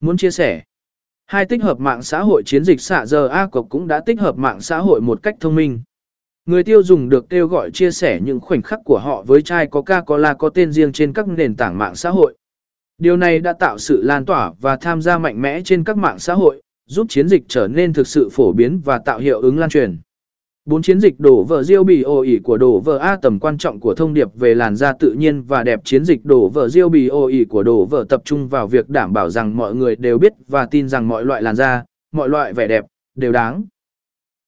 Muốn chia sẻ. Hai tích hợp mạng xã hội chiến dịch xạ giờ A cộc cũng đã tích hợp mạng xã hội một cách thông minh. Người tiêu dùng được kêu gọi chia sẻ những khoảnh khắc của họ với chai Coca-Cola có tên riêng trên các nền tảng mạng xã hội. Điều này đã tạo sự lan tỏa và tham gia mạnh mẽ trên các mạng xã hội, giúp chiến dịch trở nên thực sự phổ biến và tạo hiệu ứng lan truyền. Bốn chiến dịch đổ vỡ diêu bì ô ỉ của đổ vỡ A tầm quan trọng của thông điệp về làn da tự nhiên và đẹp chiến dịch đổ vỡ diêu bì ô ỉ của đổ vỡ tập trung vào việc đảm bảo rằng mọi người đều biết và tin rằng mọi loại làn da, mọi loại vẻ đẹp, đều đáng.